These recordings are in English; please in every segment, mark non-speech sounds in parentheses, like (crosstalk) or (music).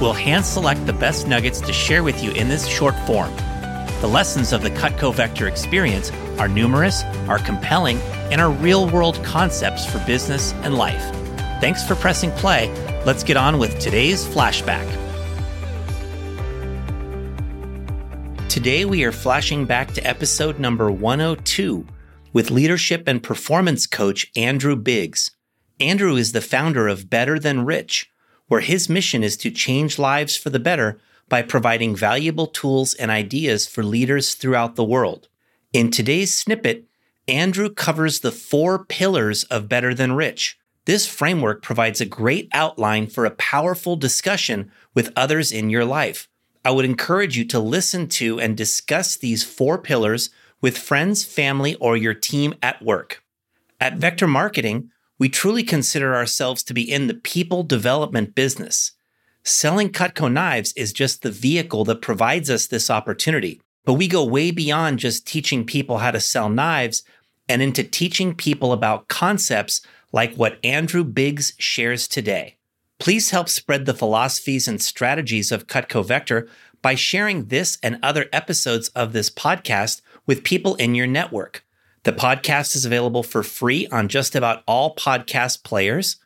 We'll hand select the best nuggets to share with you in this short form. The lessons of the Cutco Vector experience are numerous, are compelling, and are real world concepts for business and life. Thanks for pressing play. Let's get on with today's flashback. Today, we are flashing back to episode number 102 with leadership and performance coach Andrew Biggs. Andrew is the founder of Better Than Rich, where his mission is to change lives for the better by providing valuable tools and ideas for leaders throughout the world. In today's snippet, Andrew covers the four pillars of Better Than Rich. This framework provides a great outline for a powerful discussion with others in your life. I would encourage you to listen to and discuss these four pillars with friends, family, or your team at work. At Vector Marketing, we truly consider ourselves to be in the people development business. Selling Cutco knives is just the vehicle that provides us this opportunity. But we go way beyond just teaching people how to sell knives and into teaching people about concepts like what Andrew Biggs shares today. Please help spread the philosophies and strategies of Cutco Vector by sharing this and other episodes of this podcast with people in your network. The podcast is available for free on just about all podcast players.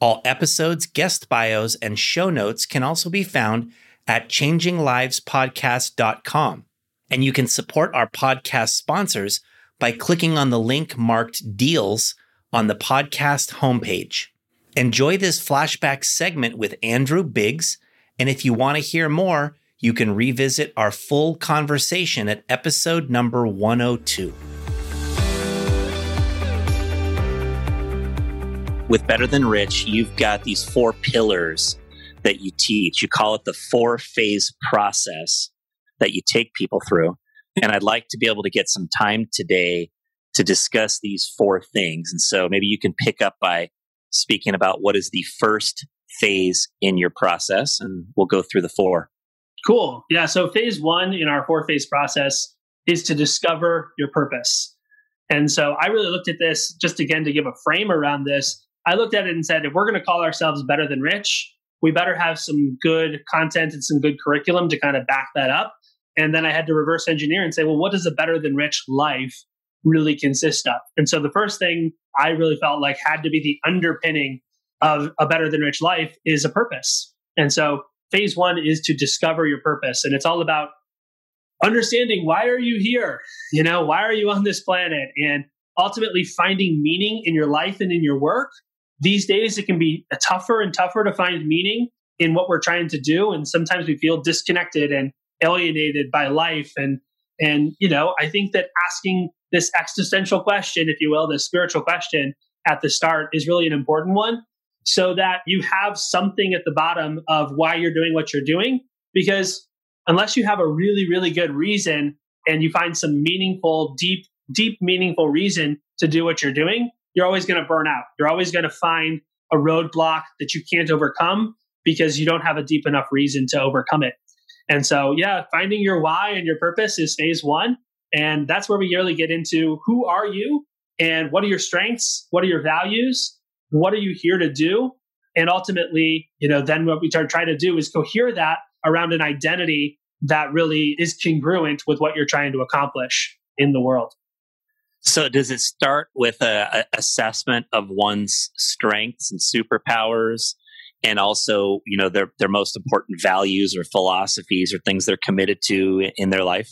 All episodes, guest bios, and show notes can also be found at changinglivespodcast.com. And you can support our podcast sponsors by clicking on the link marked Deals on the podcast homepage. Enjoy this flashback segment with Andrew Biggs. And if you want to hear more, you can revisit our full conversation at episode number 102. With Better Than Rich, you've got these four pillars that you teach. You call it the four phase process that you take people through. And I'd like to be able to get some time today to discuss these four things. And so maybe you can pick up by speaking about what is the first phase in your process, and we'll go through the four. Cool. Yeah. So phase one in our four phase process is to discover your purpose. And so I really looked at this just again to give a frame around this I looked at it and said, if we're going to call ourselves better than rich, we better have some good content and some good curriculum to kind of back that up. And then I had to reverse engineer and say, well, what does a better than rich life really consist of? And so the first thing I really felt like had to be the underpinning of a better than rich life is a purpose. And so phase one is to discover your purpose. And it's all about understanding why are you here? You know, why are you on this planet? And ultimately finding meaning in your life and in your work these days, it can be tougher and tougher to find meaning in what we're trying to do. And sometimes we feel disconnected and alienated by life. And, and, you know, I think that asking this existential question, if you will, this spiritual question at the start is really an important one so that you have something at the bottom of why you're doing what you're doing. Because unless you have a really, really good reason and you find some meaningful, deep, deep, meaningful reason to do what you're doing, you're always going to burn out. You're always going to find a roadblock that you can't overcome because you don't have a deep enough reason to overcome it. And so, yeah, finding your why and your purpose is phase one. And that's where we really get into who are you and what are your strengths? What are your values? What are you here to do? And ultimately, you know, then what we try to do is cohere that around an identity that really is congruent with what you're trying to accomplish in the world. So does it start with a, a, assessment of one's strengths and superpowers and also, you know, their their most important values or philosophies or things they're committed to in their life?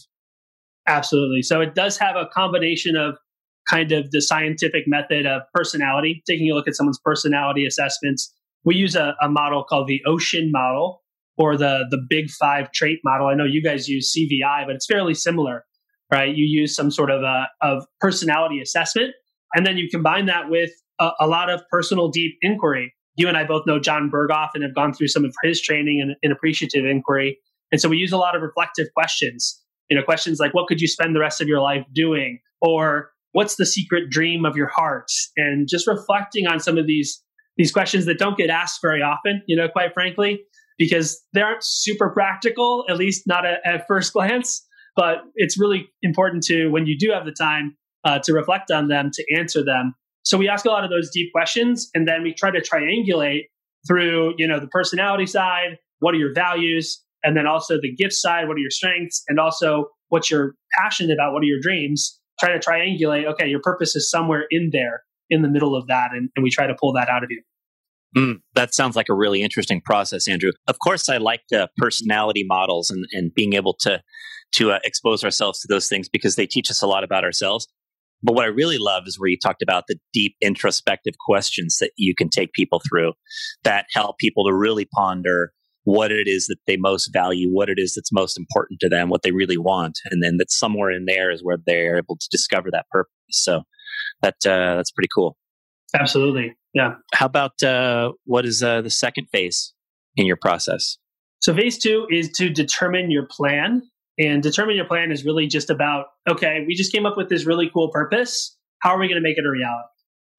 Absolutely. So it does have a combination of kind of the scientific method of personality, taking a look at someone's personality assessments. We use a, a model called the Ocean model or the the Big Five trait model. I know you guys use CVI, but it's fairly similar right? You use some sort of a of personality assessment, and then you combine that with a, a, lot of personal deep inquiry. You and I both know Jon Berghoff and have gone through some of his training in, in appreciative inquiry. And so we use a lot of reflective questions. You know, questions like what could you spend the rest of your life doing? Or what's the secret dream of your heart? And just reflecting on some of these these questions that don't get asked very often, you know, quite frankly, because they aren't super practical, at least not at, at first glance. But it's really important to, when you do have the time, uh, to reflect on them, to answer them. So we ask a lot of those deep questions, and then we try to triangulate through, you know, the personality side, what are your values, and then also the gift side, what are your strengths, and also what you're passionate about, what are your dreams. Try to triangulate. Okay, your purpose is somewhere in there, in the middle of that, and, and we try to pull that out of you. Mm, that sounds like a really interesting process, Andrew. Of course, I like the personality models and, and being able to to uh, expose ourselves to those things because they teach us a lot about ourselves. But what I really love is where you talked about the deep introspective questions that you can take people through that help people to really ponder what it is that they most value, what it is that's most important to them, what they really want, and then that somewhere in there is where they're able to discover that purpose. So that uh, that's pretty cool. Absolutely. Yeah. How about uh, what is uh, the second phase in your process? So, phase two is to determine your plan. And determine your plan is really just about okay, we just came up with this really cool purpose. How are we going to make it a reality?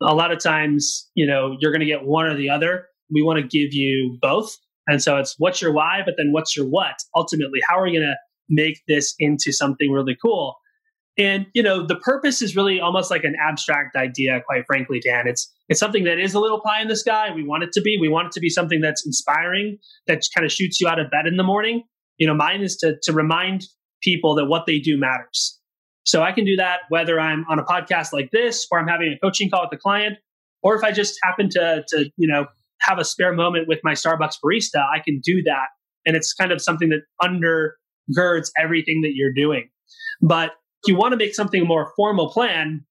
A lot of times, you know, you're going to get one or the other. We want to give you both. And so it's what's your why, but then what's your what? Ultimately, how are we going to make this into something really cool? And you know, the purpose is really almost like an abstract idea, quite frankly, Dan. It's it's something that is a little pie in the sky. We want it to be. We want it to be something that's inspiring, that kind of shoots you out of bed in the morning. You know, mine is to to remind people that what they do matters. So I can do that whether I'm on a podcast like this, or I'm having a coaching call with a client, or if I just happen to to you know have a spare moment with my Starbucks barista, I can do that, and it's kind of something that undergirds everything that you're doing. But if you want to make something a more formal plan,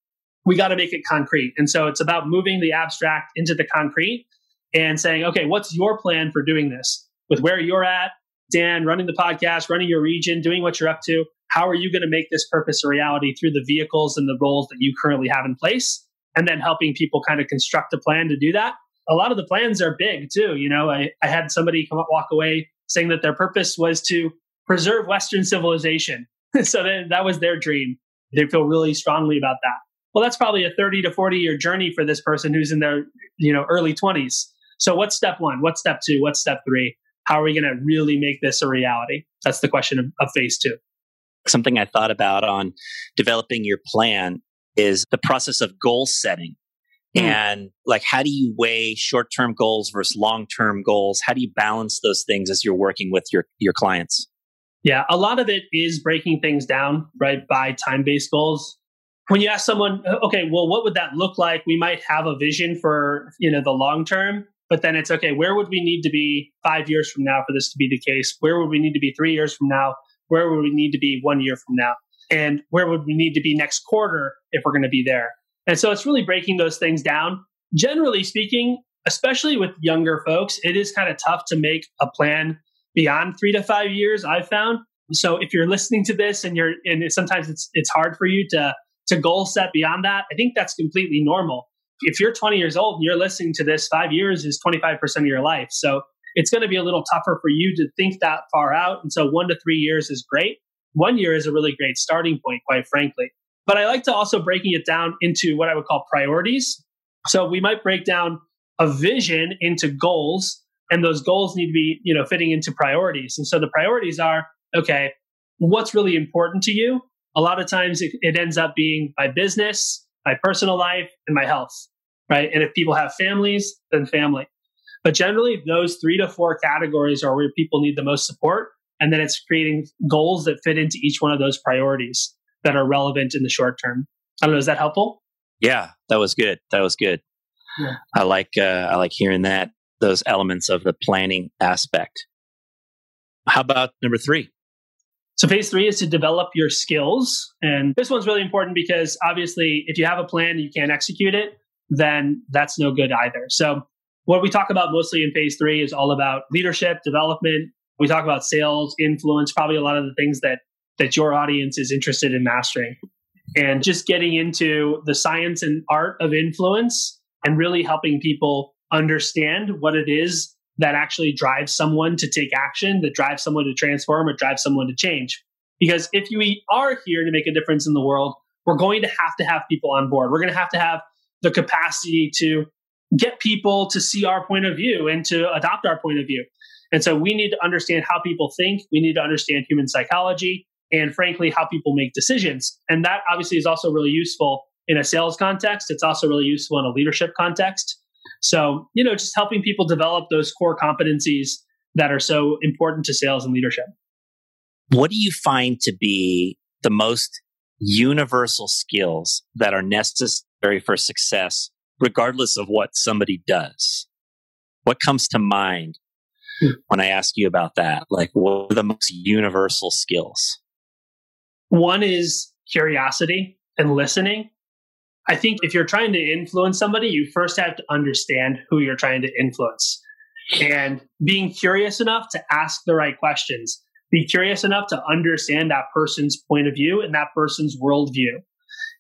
we got to make it concrete. And so it's about moving the abstract into the concrete and saying, okay, what's your plan for doing this with where you're at, Dan, running the podcast, running your region, doing what you're up to? How are you going to make this purpose a reality through the vehicles and the roles that you currently have in place? And then helping people kind of construct a plan to do that. A lot of the plans are big too. You know, I, I had somebody come up, walk away saying that their purpose was to preserve Western civilization. (laughs) so then that was their dream. They feel really strongly about that. Well, that's probably a 30 to 40 year journey for this person who's in their, you know, early 20s. So what's step one? What's step two? What's step three? How are we going to really make this a reality? That's the question of, of phase two. Something I thought about on developing your plan is the process of goal setting. Mm. And like, how do you weigh short term goals versus long term goals? How do you balance those things as you're working with your, your clients? Yeah, a lot of it is breaking things down, right, by time based goals. When you ask someone, okay, well, what would that look like? We might have a vision for, you know, the long term, but then it's okay, where would we need to be five years from now for this to be the case? Where would we need to be three years from now? Where would we need to be one year from now? And where would we need to be next quarter if we're going to be there? And so it's really breaking those things down. Generally speaking, especially with younger folks, it is kind of tough to make a plan beyond three to five years. I've found. So if you're listening to this and you're and sometimes it's it's hard for you to to goal set beyond that, I think that's completely normal. If you're 20 years old and you're listening to this, five years is 25% of your life. So it's going to be a little tougher for you to think that far out. And so one to three years is great. One year is a really great starting point, quite frankly. But I like to also breaking it down into what I would call priorities. So we might break down a vision into goals and those goals need to be you know fitting into priorities and so the priorities are okay what's really important to you a lot of times it, it ends up being my business my personal life and my health right and if people have families then family but generally those three to four categories are where people need the most support and then it's creating goals that fit into each one of those priorities that are relevant in the short term i don't know is that helpful yeah that was good that was good yeah. i like uh, i like hearing that those elements of the planning aspect. How about number three? So, phase three is to develop your skills. And this one's really important because obviously, if you have a plan and you can't execute it, then that's no good either. So, what we talk about mostly in phase three is all about leadership, development. We talk about sales, influence, probably a lot of the things that that your audience is interested in mastering. And just getting into the science and art of influence and really helping people understand what it is that actually drives someone to take action, that drives someone to transform, or drives someone to change. Because if we are here to make a difference in the world, we're going to have to have people on board. We're going to have to have the capacity to get people to see our point of view and to adopt our point of view. And so we need to understand how people think. We need to understand human psychology and, frankly, how people make decisions. And that obviously is also really useful in a sales context. It's also really useful in a leadership context. So, you know, just helping people develop those core competencies that are so important to sales and leadership. What do you find to be the most universal skills that are necessary for success, regardless of what somebody does? What comes to mind hmm. when I ask you about that? Like, what are the most universal skills? One is curiosity and listening. I think if you're trying to influence somebody, you first have to understand who you're trying to influence and being curious enough to ask the right questions. Be curious enough to understand that person's point of view and that person's worldview.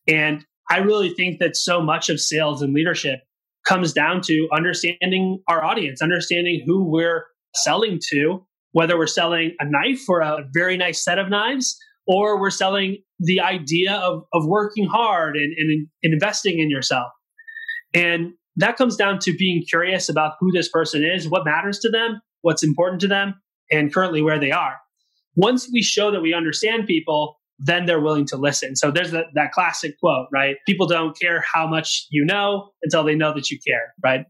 And I really think that so much of sales and leadership comes down to understanding our audience, understanding who we're selling to, whether we're selling a knife or a very nice set of knives, or we're selling the idea of, of working hard and, and, and investing in yourself. And that comes down to being curious about who this person is, what matters to them, what's important to them, and currently where they are. Once we show that we understand people, then they're willing to listen. So there's that, that classic quote, right? People don't care how much you know until they know that you care, right?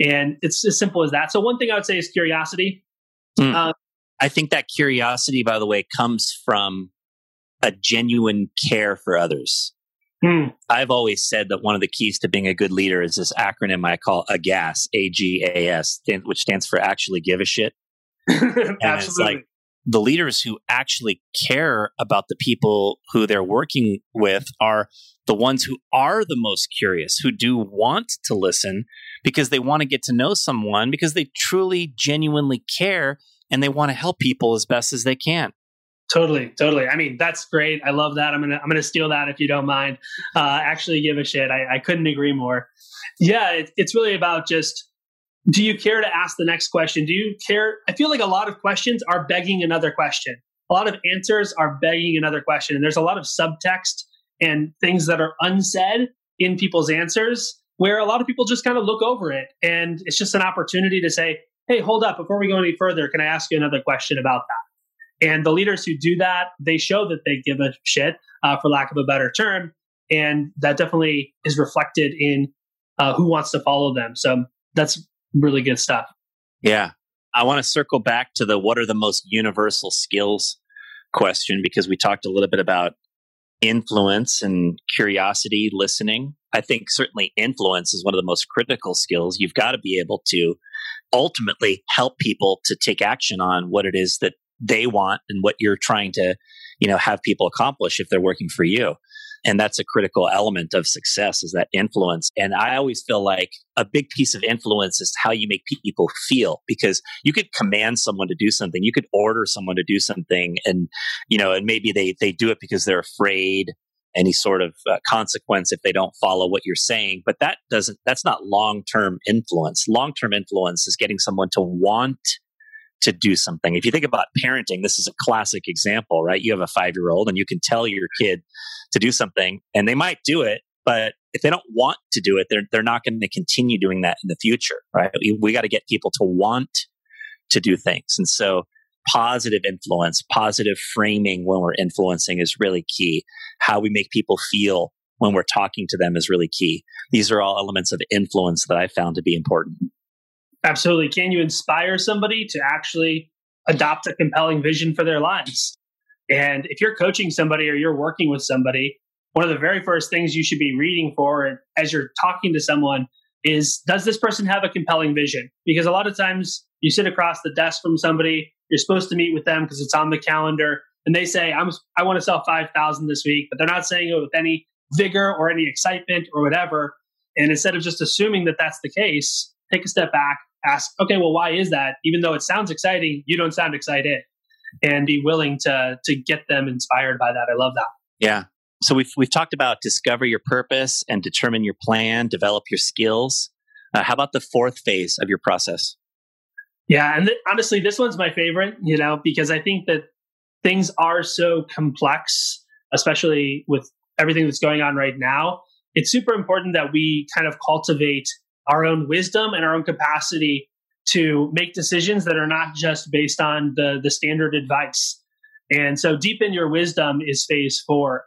And it's as simple as that. So one thing I would say is curiosity. Mm. Uh, I think that curiosity, by the way, comes from a genuine care for others. Hmm. I've always said that one of the keys to being a good leader is this acronym I call AGAS, A G A S, which stands for actually give a shit. (laughs) and it's like the leaders who actually care about the people who they're working with are the ones who are the most curious, who do want to listen because they want to get to know someone because they truly, genuinely care and they want to help people as best as they can. Totally, totally. I mean, that's great. I love that. I'm gonna I'm gonna steal that if you don't mind. Uh, actually, give a shit. I, I couldn't agree more. Yeah, it, it's really about just do you care to ask the next question? Do you care? I feel like a lot of questions are begging another question. A lot of answers are begging another question. And there's a lot of subtext and things that are unsaid in people's answers where a lot of people just kind of look over it. And it's just an opportunity to say, hey, hold up, before we go any further, can I ask you another question about that? And the leaders who do that, they show that they give a shit, uh, for lack of a better term. And that definitely is reflected in uh, who wants to follow them. So that's really good stuff. Yeah. I want to circle back to the what are the most universal skills question because we talked a little bit about influence and curiosity, listening. I think certainly influence is one of the most critical skills. You've got to be able to ultimately help people to take action on what it is that they want and what you're trying to, you know, have people accomplish if they're working for you. And that's a critical element of success is that influence. And I always feel like a big piece of influence is how you make people feel because you could command someone to do something. You could order someone to do something and, you know, and maybe they, they do it because they're afraid any sort of uh, consequence if they don't follow what you're saying. But that doesn't, that's not long term influence. Long term influence is getting someone to want to do something. If you think about parenting, this is a classic example, right? You have a five year old and you can tell your kid to do something and they might do it, but if they don't want to do it, they're, they're not going to continue doing that in the future, right? We, we got to get people to want to do things. And so positive influence, positive framing when we're influencing is really key. How we make people feel when we're talking to them is really key. These are all elements of influence that I found to be important. Absolutely. Can you inspire somebody to actually adopt a compelling vision for their lives? And if you're coaching somebody or you're working with somebody, one of the very first things you should be reading for as you're talking to someone is does this person have a compelling vision? Because a lot of times you sit across the desk from somebody, you're supposed to meet with them because it's on the calendar, and they say, I'm, I want to sell 5,000 this week, but they're not saying it with any vigor or any excitement or whatever. And instead of just assuming that that's the case, take a step back, ask, okay, well, why is that? Even though it sounds exciting, you don't sound excited. And be willing to to get them inspired by that. I love that. Yeah. So we've we've talked about discover your purpose and determine your plan, develop your skills. Uh, how about the fourth phase of your process? Yeah, and th- honestly, this one's my favorite, you know, because I think that things are so complex, especially with everything that's going on right now. It's super important that we kind of cultivate our own wisdom and our own capacity to make decisions that are not just based on the the standard advice. And so deepen your wisdom is phase 4.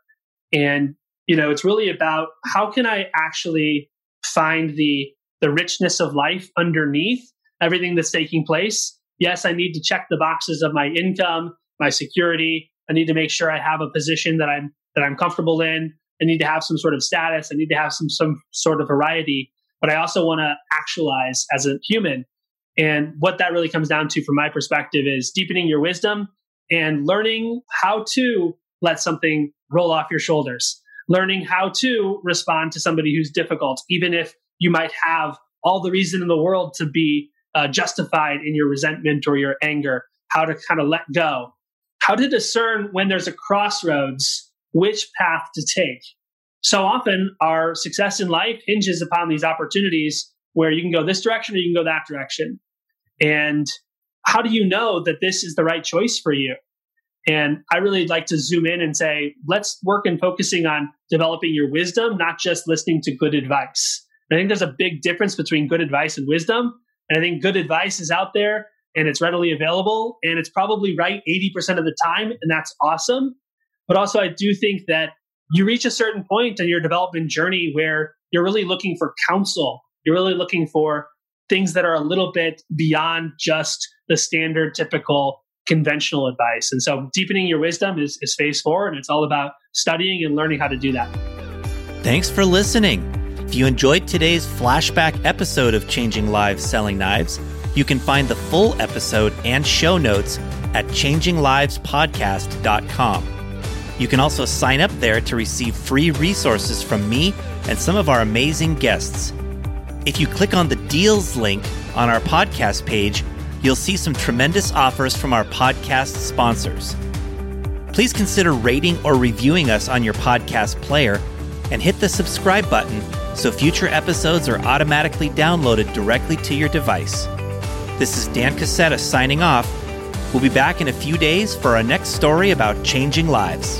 And you know, it's really about how can I actually find the the richness of life underneath everything that's taking place. Yes, I need to check the boxes of my income, my security. I need to make sure I have a position that I'm that I'm comfortable in. I need to have some sort of status. I need to have some some sort of variety. But I also want to actualize as a human. And what that really comes down to, from my perspective, is deepening your wisdom and learning how to let something roll off your shoulders, learning how to respond to somebody who's difficult, even if you might have all the reason in the world to be uh, justified in your resentment or your anger, how to kind of let go, how to discern when there's a crossroads, which path to take. So often, our success in life hinges upon these opportunities where you can go this direction or you can go that direction. And how do you know that this is the right choice for you? And I really like to zoom in and say, let's work in focusing on developing your wisdom, not just listening to good advice. I think there's a big difference between good advice and wisdom. And I think good advice is out there and it's readily available and it's probably right 80% of the time. And that's awesome. But also, I do think that you reach a certain point in your development journey where you're really looking for counsel. You're really looking for things that are a little bit beyond just the standard, typical, conventional advice. And so, deepening your wisdom is, is phase four, and it's all about studying and learning how to do that. Thanks for listening. If you enjoyed today's flashback episode of Changing Lives Selling Knives, you can find the full episode and show notes at changinglivespodcast.com. You can also sign up there to receive free resources from me and some of our amazing guests. If you click on the deals link on our podcast page, you'll see some tremendous offers from our podcast sponsors. Please consider rating or reviewing us on your podcast player and hit the subscribe button so future episodes are automatically downloaded directly to your device. This is Dan Cassetta signing off. We'll be back in a few days for our next story about changing lives.